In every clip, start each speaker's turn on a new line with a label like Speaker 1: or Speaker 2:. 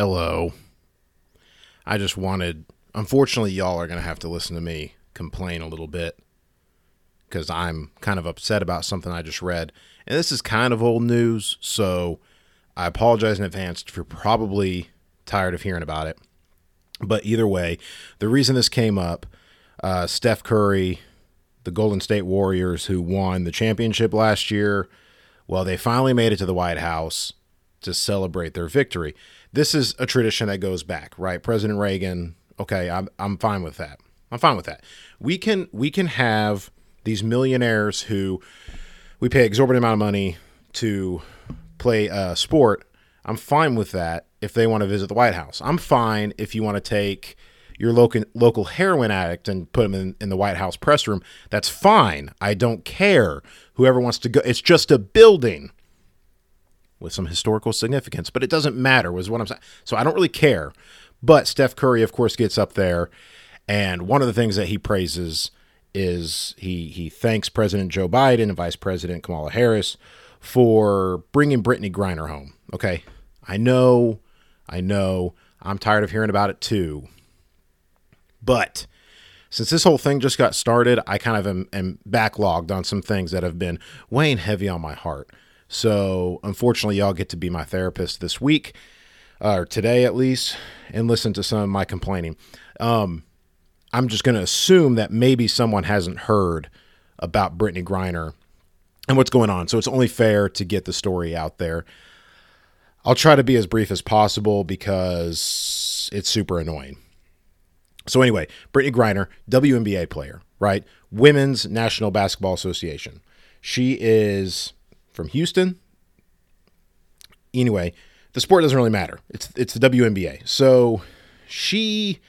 Speaker 1: Hello. I just wanted, unfortunately, y'all are going to have to listen to me complain a little bit because I'm kind of upset about something I just read. And this is kind of old news, so I apologize in advance if you're probably tired of hearing about it. But either way, the reason this came up, uh, Steph Curry, the Golden State Warriors, who won the championship last year, well, they finally made it to the White House to celebrate their victory. This is a tradition that goes back, right? President Reagan, okay, I'm, I'm fine with that. I'm fine with that. We can we can have these millionaires who we pay exorbitant amount of money to play a sport. I'm fine with that if they want to visit the White House. I'm fine if you want to take your local local heroin addict and put him in, in the White House press room. That's fine. I don't care. Whoever wants to go, it's just a building with some historical significance, but it doesn't matter, was what I'm saying. So I don't really care. But Steph Curry, of course, gets up there, and one of the things that he praises is he he thanks President Joe Biden and Vice President Kamala Harris for bringing Brittney Griner home. Okay, I know, I know, I'm tired of hearing about it too. But since this whole thing just got started, I kind of am, am backlogged on some things that have been weighing heavy on my heart. So unfortunately, y'all get to be my therapist this week, or today at least, and listen to some of my complaining. Um, I'm just going to assume that maybe someone hasn't heard about Brittney Griner and what's going on. So it's only fair to get the story out there. I'll try to be as brief as possible because it's super annoying. So anyway, Brittney Griner, WNBA player, right? Women's National Basketball Association. She is from Houston. Anyway, the sport doesn't really matter. It's it's the WNBA. So she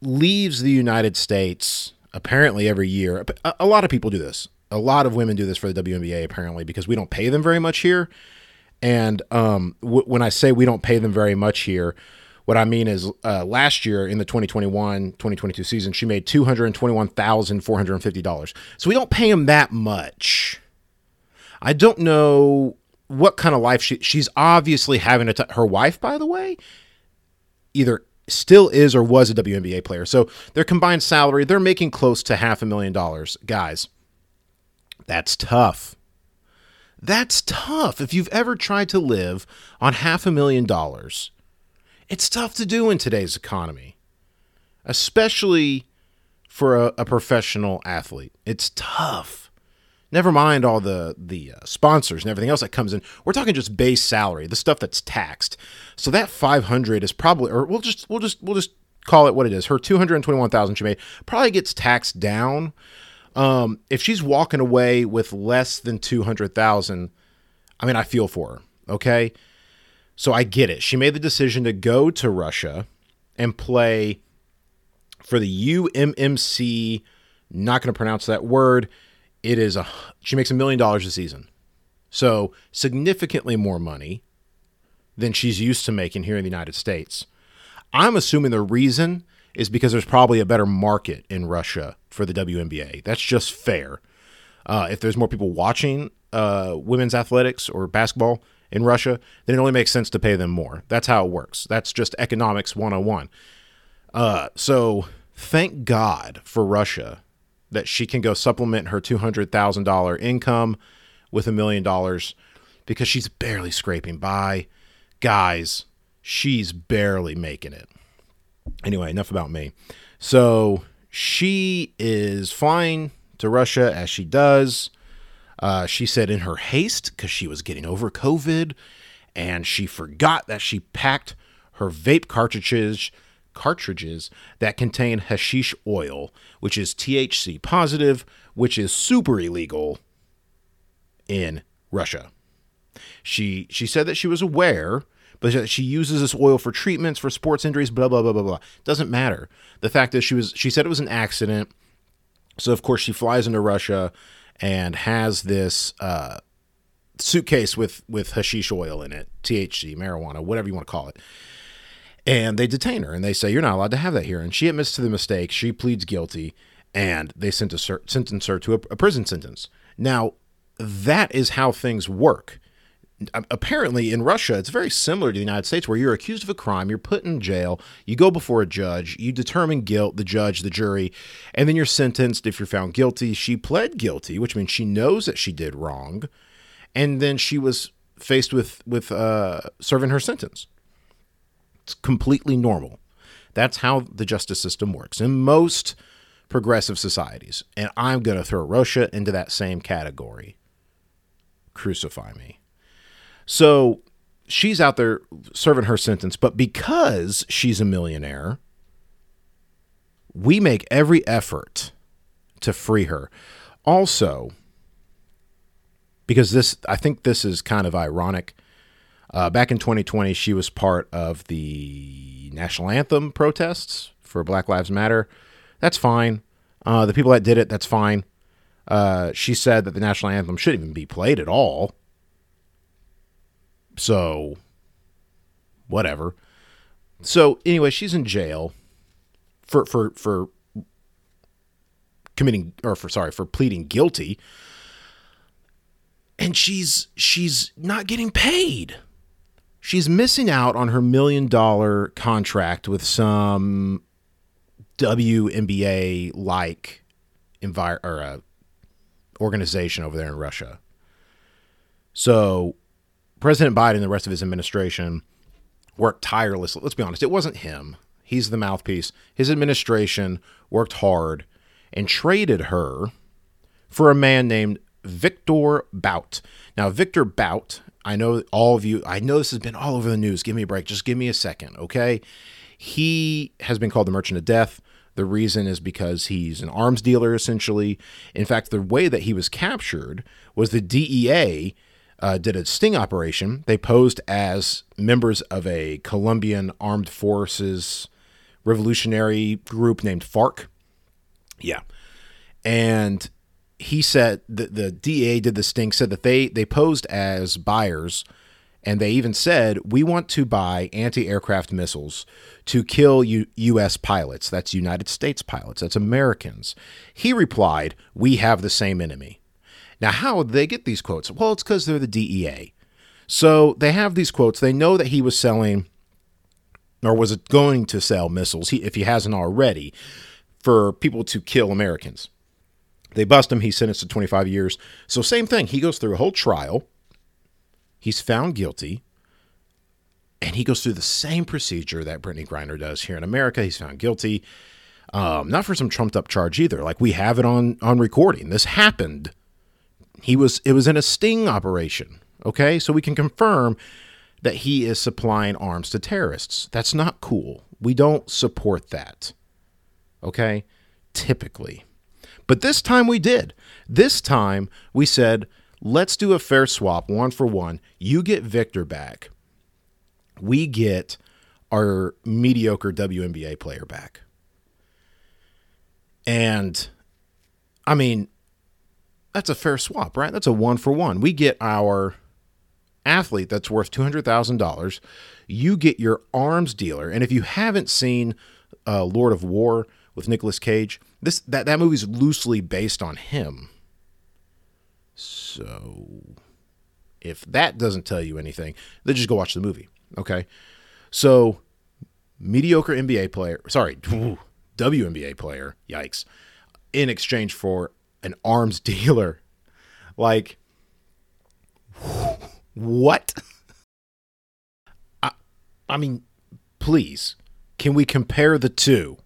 Speaker 1: leaves the United States apparently every year. A, a lot of people do this. A lot of women do this for the WNBA apparently because we don't pay them very much here. And um, w- when I say we don't pay them very much here, what I mean is uh, last year in the 2021 2022 season, she made $221,450. So we don't pay them that much. I don't know what kind of life she she's obviously having a t- her wife by the way either still is or was a WNBA player. So their combined salary, they're making close to half a million dollars. Guys, that's tough. That's tough. If you've ever tried to live on half a million dollars, it's tough to do in today's economy, especially for a, a professional athlete. It's tough. Never mind all the the uh, sponsors and everything else that comes in. We're talking just base salary, the stuff that's taxed. So that 500 is probably or we'll just we'll just we'll just call it what it is. Her 221,000 she made probably gets taxed down. Um, if she's walking away with less than 200,000, I mean I feel for her, okay? So I get it. She made the decision to go to Russia and play for the UMMC not going to pronounce that word it is a she makes a million dollars a season. So significantly more money than she's used to making here in the United States. I'm assuming the reason is because there's probably a better market in Russia for the WNBA. That's just fair. Uh, if there's more people watching uh, women's athletics or basketball in Russia, then it only makes sense to pay them more. That's how it works. That's just economics 101. Uh, so thank God for Russia that she can go supplement her $200,000 income with a million dollars because she's barely scraping by. Guys, she's barely making it. Anyway, enough about me. So she is flying to Russia as she does. Uh, she said in her haste, because she was getting over COVID, and she forgot that she packed her vape cartridges cartridges that contain hashish oil, which is THC positive, which is super illegal in Russia. She she said that she was aware, but she uses this oil for treatments for sports injuries, blah blah blah blah blah. Doesn't matter. The fact is she was she said it was an accident. So of course she flies into Russia and has this uh, suitcase with with hashish oil in it, THC, marijuana, whatever you want to call it and they detain her and they say you're not allowed to have that here and she admits to the mistake she pleads guilty and they sentence her, to a, a prison sentence now that is how things work apparently in Russia, it's very similar to the United States, where you're accused of a crime, you're put in jail, you go before a judge, you determine guilt, the judge, the jury, and then you're sentenced if you're found guilty. She pled guilty, which means she knows that she did wrong, and then she was faced with with uh, serving her sentence. It's completely normal. That's how the justice system works in most progressive societies, and I'm going to throw Russia into that same category. Crucify me. So she's out there serving her sentence, but because she's a millionaire, we make every effort to free her. Also, because this, I think this is kind of ironic. Uh, back in 2020, she was part of the national anthem protests for Black Lives Matter. That's fine. Uh, the people that did it, that's fine. Uh, she said that the national anthem shouldn't even be played at all. So, whatever. So anyway, she's in jail for for for committing or for sorry for pleading guilty, and she's she's not getting paid. She's missing out on her million dollar contract with some WNBA like envir- or uh, organization over there in Russia. So President Biden and the rest of his administration worked tirelessly. Let's be honest, it wasn't him. He's the mouthpiece. His administration worked hard and traded her for a man named Victor Bout. Now, Victor Bout, I know all of you, I know this has been all over the news. Give me a break. Just give me a second, okay? He has been called the Merchant of Death. The reason is because he's an arms dealer, essentially. In fact, the way that he was captured was the DEA uh, did a sting operation. They posed as members of a Colombian armed forces revolutionary group named FARC. Yeah. And he said the, the DEA did the sting, said that they, they posed as buyers. And they even said, we want to buy anti aircraft missiles to kill U- U.S. pilots. That's United States pilots. That's Americans. He replied, we have the same enemy. Now, how did they get these quotes? Well, it's because they're the DEA. So they have these quotes. They know that he was selling, or was going to sell missiles, if he hasn't already, for people to kill Americans. They bust him. He's sentenced to 25 years. So, same thing. He goes through a whole trial. He's found guilty. And he goes through the same procedure that Brittney Griner does here in America. He's found guilty. Um, not for some trumped up charge either. Like we have it on on recording. This happened he was it was in a sting operation. Okay, so we can confirm that he is supplying arms to terrorists. That's not cool. We don't support that. Okay, typically. But this time we did. This time we said, let's do a fair swap, one for one. You get Victor back. We get our mediocre WNBA player back. And I mean, that's a fair swap, right? That's a one for one. We get our athlete that's worth $200,000. You get your arms dealer. And if you haven't seen uh, Lord of War with Nicolas Cage, this that, that movie's loosely based on him. So if that doesn't tell you anything, then just go watch the movie. Okay. So mediocre NBA player, sorry, WNBA player, yikes, in exchange for an arms dealer. Like, what? I, I mean, please, can we compare the two?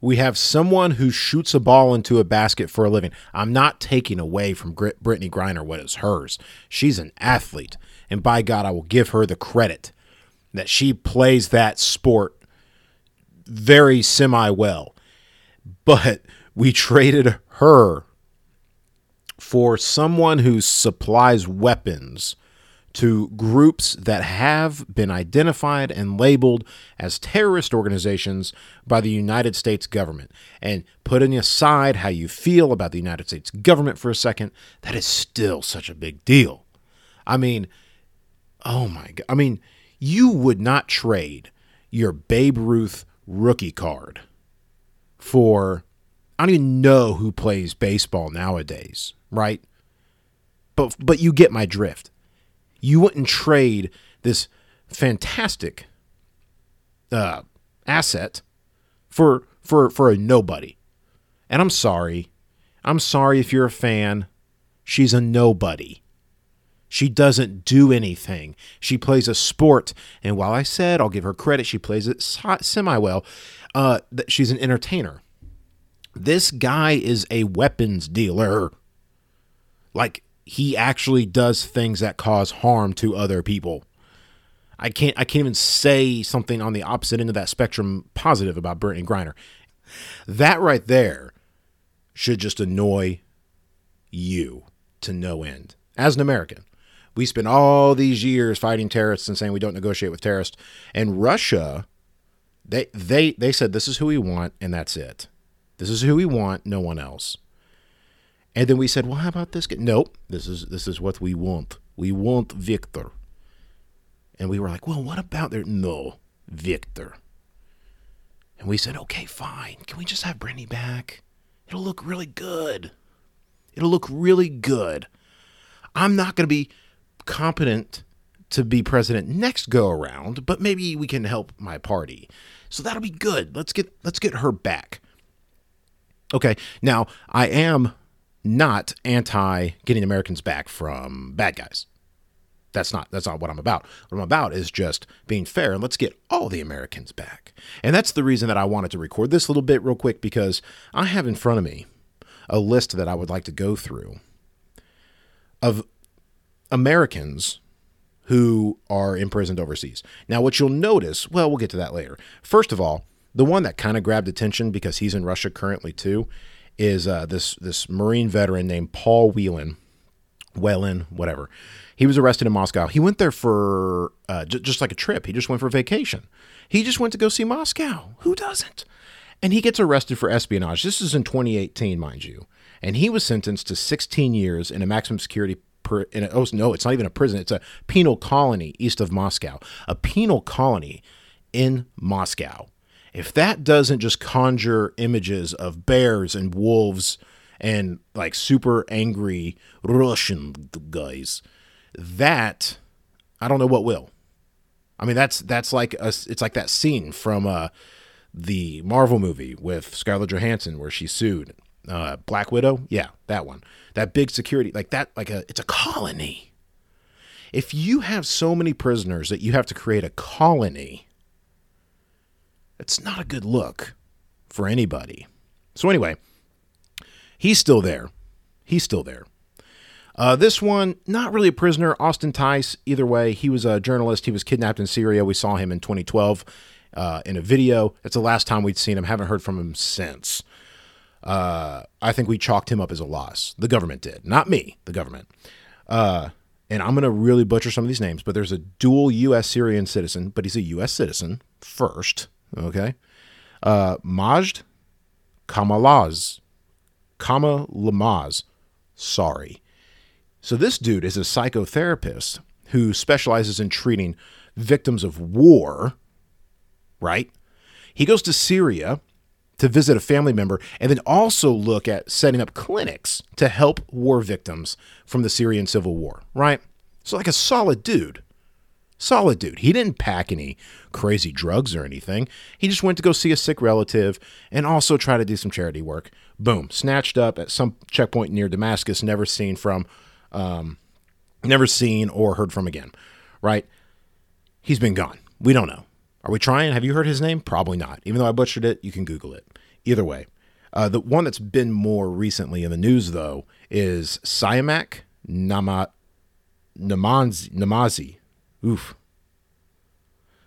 Speaker 1: We have someone who shoots a ball into a basket for a living. I'm not taking away from Brittney Griner what is hers. She's an athlete. And by God, I will give her the credit that she plays that sport very semi well. But we traded her for someone who supplies weapons to groups that have been identified and labeled as terrorist organizations by the United States government. And putting aside how you feel about the United States government for a second, that is still such a big deal. I mean, oh my God. I mean, you would not trade your Babe Ruth rookie card for I don't even know who plays baseball nowadays, right? But but you get my drift. You wouldn't trade this fantastic uh, asset for for for a nobody. And I'm sorry. I'm sorry if you're a fan. She's a nobody. She doesn't do anything. She plays a sport, and while I said I'll give her credit, she plays it semi well. Uh, she's an entertainer. This guy is a weapons dealer. Like he actually does things that cause harm to other people. I can't I can't even say something on the opposite end of that spectrum positive about Brittney Griner. That right there should just annoy you to no end. As an American, we spend all these years fighting terrorists and saying we don't negotiate with terrorists. And Russia, they they they said this is who we want and that's it. This is who we want, no one else. And then we said, well, how about this? Nope, this is this is what we want. We want Victor. And we were like, well, what about there? No, Victor. And we said, okay, fine. Can we just have Brittney back? It'll look really good. It'll look really good. I'm not going to be competent to be president next go around, but maybe we can help my party. So that'll be good. Let's get let's get her back. Okay. Now, I am not anti getting Americans back from bad guys. That's not that's not what I'm about. What I'm about is just being fair and let's get all the Americans back. And that's the reason that I wanted to record this little bit real quick because I have in front of me a list that I would like to go through of Americans who are imprisoned overseas. Now, what you'll notice, well, we'll get to that later. First of all, the one that kind of grabbed attention because he's in Russia currently too is uh, this this Marine veteran named Paul Whelan, Whelan, whatever. He was arrested in Moscow. He went there for uh, j- just like a trip. He just went for vacation. He just went to go see Moscow. Who doesn't? And he gets arrested for espionage. This is in 2018, mind you. And he was sentenced to 16 years in a maximum security. In a, oh no, it's not even a prison. It's a penal colony east of Moscow. A penal colony in Moscow. If that doesn't just conjure images of bears and wolves and like super angry Russian guys, that I don't know what will. I mean, that's that's like a, it's like that scene from uh, the Marvel movie with Scarlett Johansson where she sued uh, Black Widow. Yeah, that one. That big security, like that, like a it's a colony. If you have so many prisoners that you have to create a colony, it's not a good look for anybody. So anyway, he's still there. He's still there. Uh, this one, not really a prisoner. Austin Tice, either way, he was a journalist. He was kidnapped in Syria. We saw him in 2012 uh, in a video. That's the last time we'd seen him. Haven't heard from him since. Uh, I think we chalked him up as a loss. The government did, not me. The government. Uh, and I'm going to really butcher some of these names, but there's a dual U.S. Syrian citizen, but he's a U.S. citizen first. Okay. Uh, Majd Kamalaz. Kama Lamaz. Sorry. So this dude is a psychotherapist who specializes in treating victims of war, right? He goes to Syria to visit a family member and then also look at setting up clinics to help war victims from the Syrian civil war, right? So like a solid dude. Solid dude. He didn't pack any crazy drugs or anything. He just went to go see a sick relative and also try to do some charity work. Boom, snatched up at some checkpoint near Damascus, never seen from um, never seen or heard from again, right? He's been gone. We don't know. Are we trying? Have you heard his name? Probably not. Even though I butchered it, you can Google it. Either way. Uh, the one that's been more recently in the news, though, is Siamak Nama, Namazi, Namazi. Oof.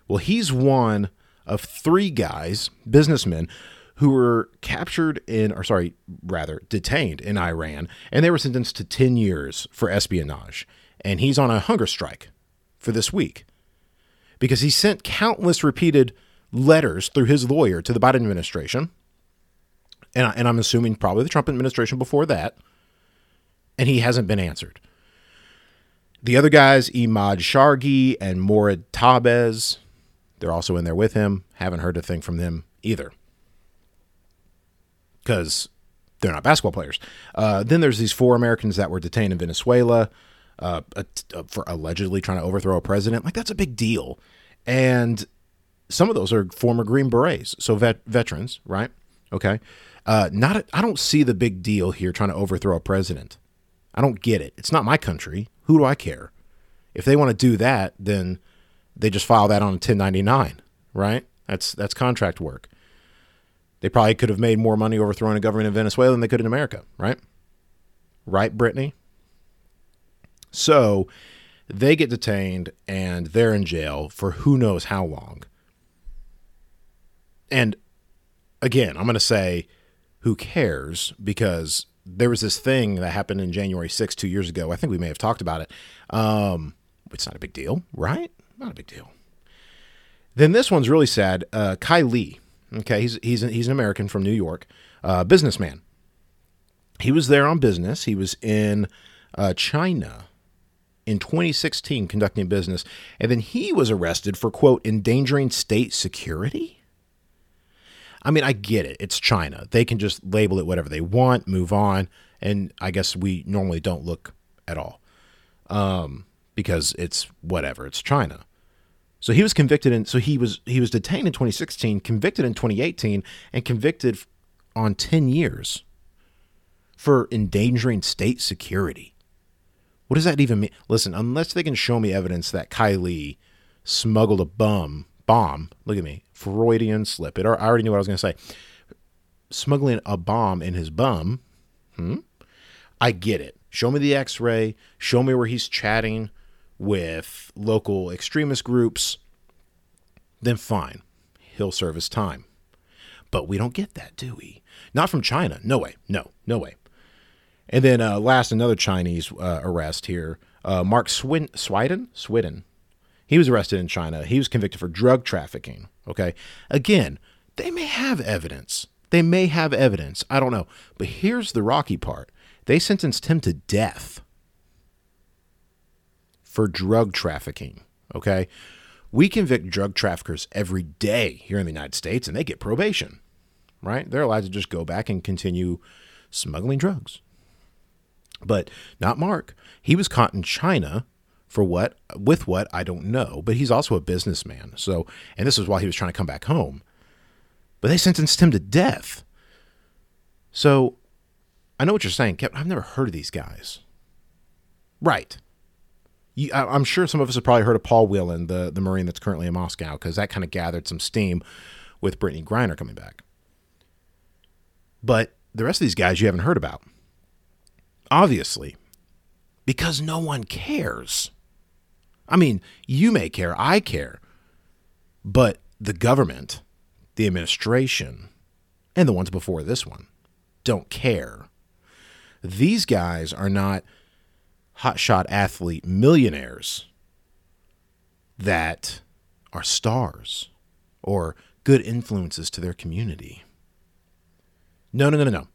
Speaker 1: Well, he's one of three guys, businessmen, who were captured in, or sorry, rather detained in Iran, and they were sentenced to 10 years for espionage. And he's on a hunger strike for this week because he sent countless repeated letters through his lawyer to the Biden administration. And, I, and I'm assuming probably the Trump administration before that. And he hasn't been answered. The other guys, Imad Shargi and Morad Tahbaz, they're also in there with him. Haven't heard a thing from them either because they're not basketball players. Uh, then there's these four Americans that were detained in Venezuela uh, for allegedly trying to overthrow a president. Like that's a big deal, and some of those are former Green Berets, so vet- veterans, right? Okay, uh, not I don't see the big deal here trying to overthrow a president. I don't get it. It's not my country. Who do I care? If they want to do that, then they just file that on a 1099, right? That's that's contract work. They probably could have made more money overthrowing a government in Venezuela than they could in America, right? Right, Brittney? So they get detained and they're in jail for who knows how long. And again, I'm going to say, who cares? Because there was this thing that happened in January 6, two years ago. I think we may have talked about it. Um, it's not a big deal, right? Not a big deal. Then this one's really sad. Uh, Kai Li. okay, he's he's an, he's an American from New York, uh, businessman. He was there on business. He was in uh, China in 2016 conducting business, and then he was arrested for quote endangering state security. I mean, I get it. It's China. They can just label it whatever they want, move on, and I guess we normally don't look at all um, because it's whatever. It's China. So he was convicted in. So he was he was detained in 2016, convicted in 2018, and convicted on 10 years for endangering state security. What does that even mean? Listen, unless they can show me evidence that Kai Li smuggled a bum bomb. Look at me, Freudian slip. It. I already knew what I was going to say. Smuggling a bomb in his bum. Hmm. I get it. Show me the X-ray. Show me where he's chatting with local extremist groups, then fine, he'll serve his time. But we don't get that, do we? Not from China. No way. No, no way. And then uh, last, another Chinese uh, arrest here. Uh, Mark Swin- Swidan? Swidan. He was arrested in China. He was convicted for drug trafficking. Okay. Again, they may have evidence. They may have evidence. I don't know. But here's the rocky part they sentenced him to death for drug trafficking. Okay. We convict drug traffickers every day here in the United States and they get probation, right? They're allowed to just go back and continue smuggling drugs. But not Mark. He was caught in China for what? With what? I don't know. But he's also a businessman. So, and this is why he was trying to come back home. But they sentenced him to death. So, I know what you're saying, Kevin. I've never heard of these guys. Right you, I, am sure some of us have probably heard of Paul Whelan, the, the Marine that's currently in Moscow, because that kind of gathered some steam with Brittney Griner coming back. But the rest of these guys you haven't heard about. Obviously, because no one cares. I mean, you may care, I care, but the government, the administration, and the ones before this one don't care. These guys are not hotshot athlete millionaires that are stars or good influences to their community. No, no, no, no, no.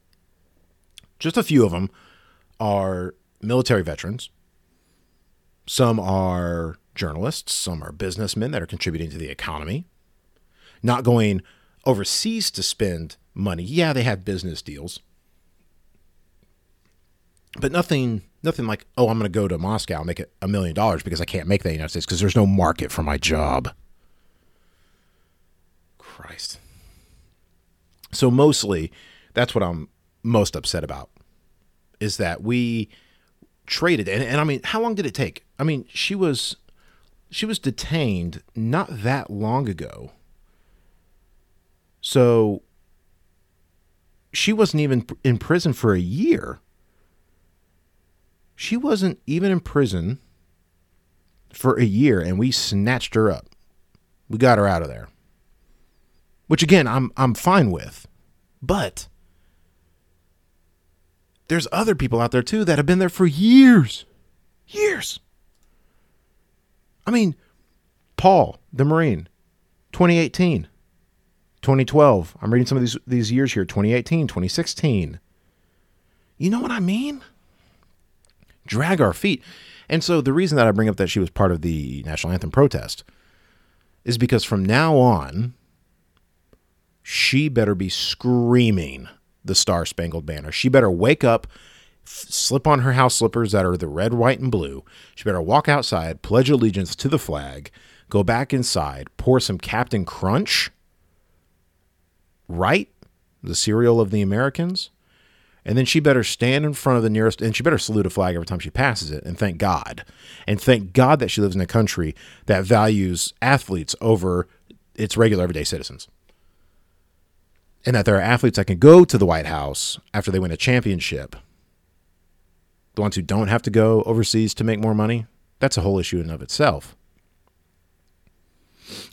Speaker 1: Just a few of them are military veterans. Some are journalists. Some are businessmen that are contributing to the economy. Not going overseas to spend money. Yeah, they have business deals. But nothing nothing like, oh, I'm going to go to Moscow and make a million dollars because I can't make that in the United States because there's no market for my job. Christ. So mostly, that's what I'm most upset about is that we traded and, and I mean, how long did it take? I mean, she was she was detained not that long ago. So she wasn't even in prison for a year. She wasn't even in prison for a year and we snatched her up. We got her out of there. Which again, I'm I'm fine with. But there's other people out there too that have been there for years. Years. I mean, Paul, the Marine, 2018, 2012. I'm reading some of these these years here, 2018, 2016. You know what I mean? drag our feet. And so the reason that I bring up that she was part of the national anthem protest is because from now on, she better be screaming the Star Spangled Banner. She better wake up, slip on her house slippers that are the red, white, and blue. She better walk outside, pledge allegiance to the flag, go back inside, pour some Captain Crunch, right? The cereal of the Americans. And then she better stand in front of the nearest, and she better salute a flag every time she passes it, and thank God. And thank God that she lives in a country that values athletes over its regular everyday citizens. And that there are athletes that can go to the White House after they win a championship. The ones who don't have to go overseas to make more money, that's a whole issue in and of itself.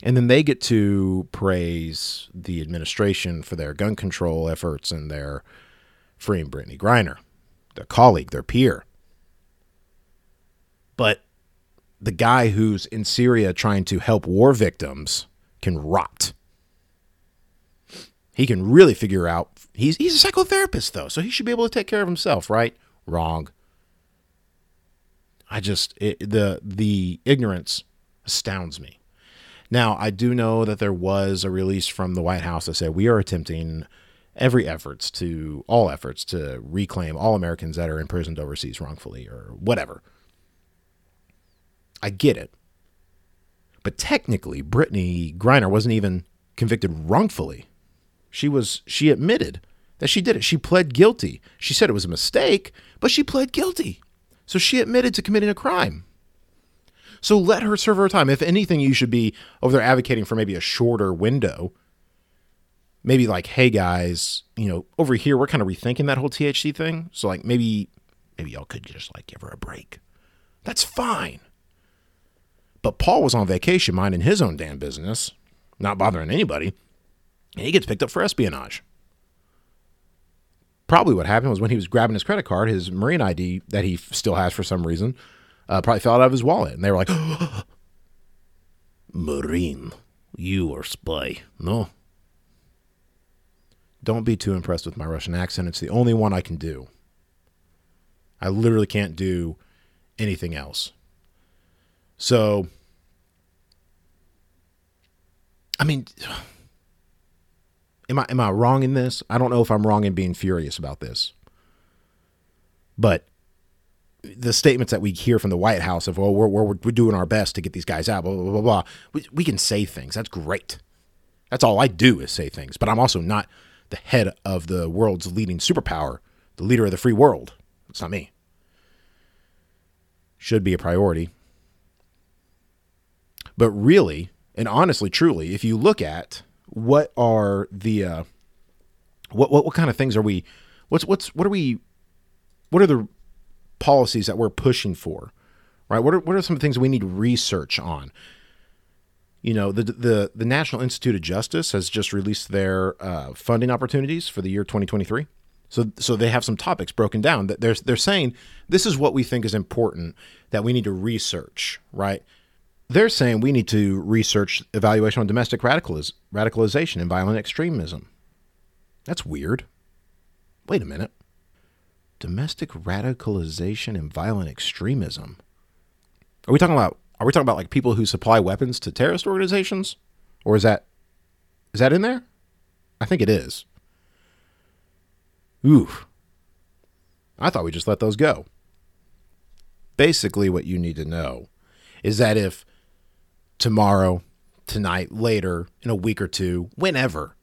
Speaker 1: And then they get to praise the administration for their gun control efforts and their freeing Brittney Griner, their colleague, their peer. But the guy who's in Syria trying to help war victims can rot. He can really figure out. He's he's a psychotherapist though, so he should be able to take care of himself, right? Wrong. I just it, the the ignorance astounds me. Now, I do know that there was a release from the White House that said we are attempting every efforts to all efforts to reclaim all Americans that are imprisoned overseas wrongfully or whatever. I get it. But technically, Brittney Griner wasn't even convicted wrongfully. She was she admitted that she did it. She pled guilty. She said it was a mistake, but she pled guilty. So she admitted to committing a crime. So let her serve her time. If anything, you should be over there advocating for maybe a shorter window. Maybe like, hey guys, you know, over here we're kind of rethinking that whole THC thing. So like maybe maybe y'all could just like give her a break. That's fine. But Paul was on vacation minding his own damn business, not bothering anybody. And he gets picked up for espionage. Probably what happened was when he was grabbing his credit card, his Marine ID that he still has for some reason, uh, probably fell out of his wallet. And they were like, Marine, you are spy. No. Don't be too impressed with my Russian accent. It's the only one I can do. I literally can't do anything else. So, I mean, am I am I wrong in this? I don't know if I'm wrong in being furious about this. But the statements that we hear from the White House of, "Oh, we're we're, we're doing our best to get these guys out," blah blah blah blah. We, we can say things. That's great. That's all I do is say things. But I'm also not the head of the world's leading superpower, the leader of the free world. It's not me. Should be a priority. But really, and honestly, truly, if you look at what are the uh, what what what kind of things are we? What's what's what are we? What are the policies that we're pushing for? Right? What are what are some things we need research on? You know, the the the National Institute of Justice has just released their uh, funding opportunities for the year 2023. So, so they have some topics broken down that they're they're saying this is what we think is important that we need to research, right? They're saying we need to research evaluation on domestic radicaliz- radicalization and violent extremism. That's weird. Wait a minute. Domestic radicalization and violent extremism. Are we talking about are we talking about like people who supply weapons to terrorist organizations? Or is that is that in there? I think it is. Oof. I thought we just let those go. Basically, what you need to know is that if tomorrow, tonight, later, in a week or two, whenever,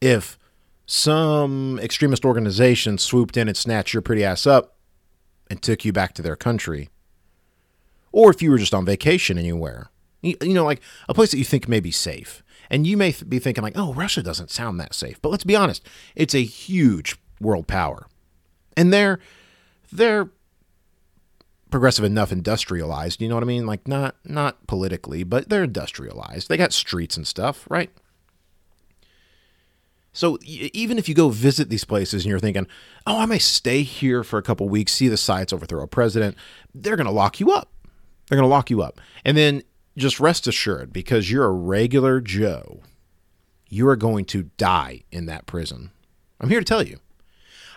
Speaker 1: if some extremist organization swooped in and snatched your pretty ass up and took you back to their country, or if you were just on vacation anywhere, you, you know, like a place that you think may be safe, and you may th- be thinking like, oh, Russia doesn't sound that safe, but let's be honest, it's a huge world power, and they're they're progressive enough industrialized you know what i mean? Like not not politically but they're industrialized. They got streets and stuff right? So even if you go visit these places and you're thinking oh i may stay here for a couple weeks see the sights overthrow a president they're going to lock you up. They're going to lock you up. And then just rest assured because you're a regular joe you are going to die in that prison. I'm here to tell you.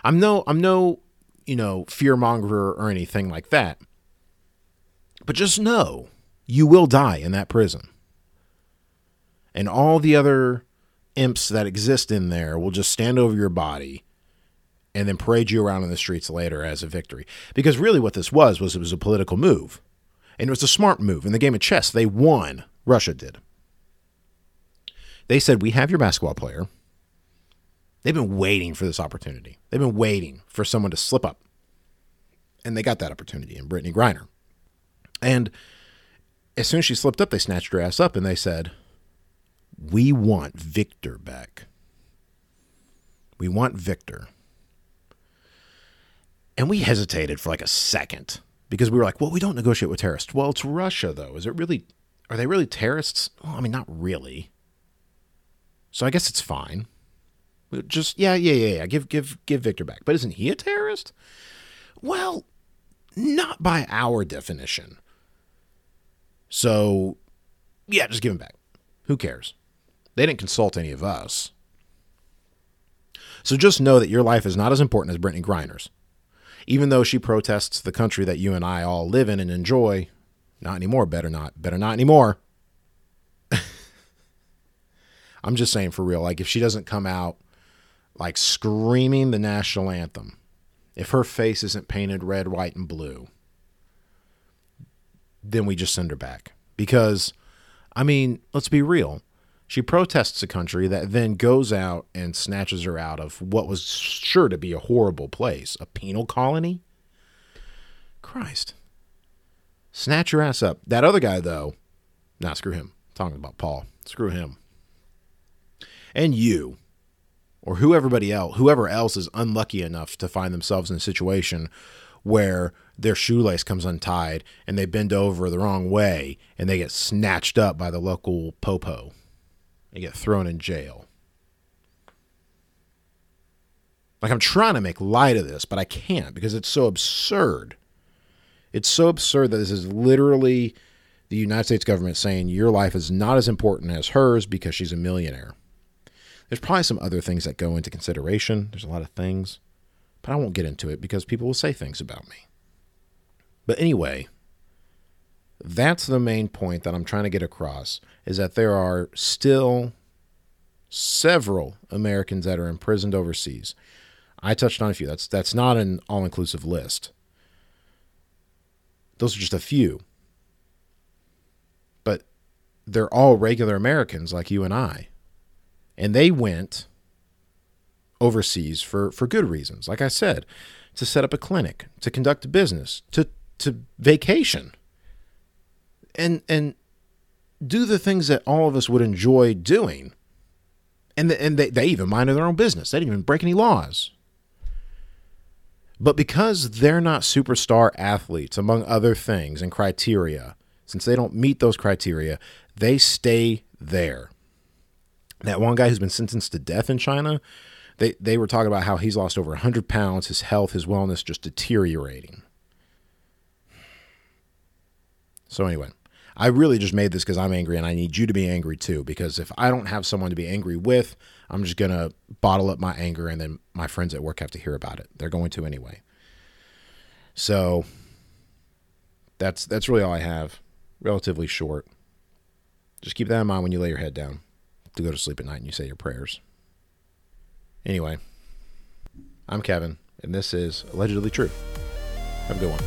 Speaker 1: I'm no i'm no you know fear monger or anything like that but just know you will die in that prison. And all the other imps that exist in there will just stand over your body and then parade you around in the streets later as a victory. Because really, what this was was it was a political move, and it was a smart move. In the game of chess, they won. Russia did. They said, "We have your basketball player." They've been waiting for this opportunity. They've been waiting for someone to slip up, and they got that opportunity in Brittney Griner. And as soon as she slipped up, they snatched her ass up and they said, "We want Victor back. We want Victor." And we hesitated for like a second because we were like, well, we don't negotiate with terrorists. Well, it's Russia, though. Is it really, are they really terrorists? Well, I mean, not really. So I guess it's fine. Just, yeah, yeah, yeah, yeah. Give, give, give Victor back. But isn't he a terrorist? Well, not by our definition. So, yeah, just give him back. Who cares? They didn't consult any of us. So just know that your life is not as important as Brittney Griner's even though she protests the country that you and I all live in and enjoy, not anymore, better not, better not anymore. I'm just saying for real, like if she doesn't come out like screaming the national anthem, if her face isn't painted red, white, and blue, then we just send her back. Because, I mean, let's be real. She protests a country that then goes out and snatches her out of what was sure to be a horrible place, a penal colony. Christ. Snatch your ass up. That other guy, though, nah, screw him. I'm talking about Paul. Screw him. And you, or who everybody else, whoever else is unlucky enough to find themselves in a situation where their shoelace comes untied and they bend over the wrong way and they get snatched up by the local popo and get thrown in jail. Like, I'm trying to make light of this, but I can't because it's so absurd. It's so absurd that this is literally the United States government saying your life is not as important as hers because she's a millionaire. There's probably some other things that go into consideration. There's a lot of things, but I won't get into it because people will say things about me. But anyway, that's the main point that I'm trying to get across is that there are still several Americans that are imprisoned overseas. I touched on a few. That's that's not an all-inclusive list. Those are just a few. But they're all regular Americans like you and I. And they went overseas for, for good reasons. Like I said, to set up a clinic, to conduct a business, to to vacation and and do the things that all of us would enjoy doing. And the, and they, they even minded their own business. They didn't even break any laws. But because they're not superstar athletes, among other things and criteria, since they don't meet those criteria, they stay there. That one guy who's been sentenced to death in China, they, they were talking about how he's lost over 100 pounds, his health, his wellness just deteriorating. So, anyway, I really just made this because I'm angry and I need you to be angry too. Because if I don't have someone to be angry with, I'm just going to bottle up my anger and then my friends at work have to hear about it. They're going to anyway. So that's that's really all I have. Relatively short. Just keep that in mind when you lay your head down to go to sleep at night and you say your prayers. Anyway, I'm Kevin, and this is Allegedly True. Have a good one.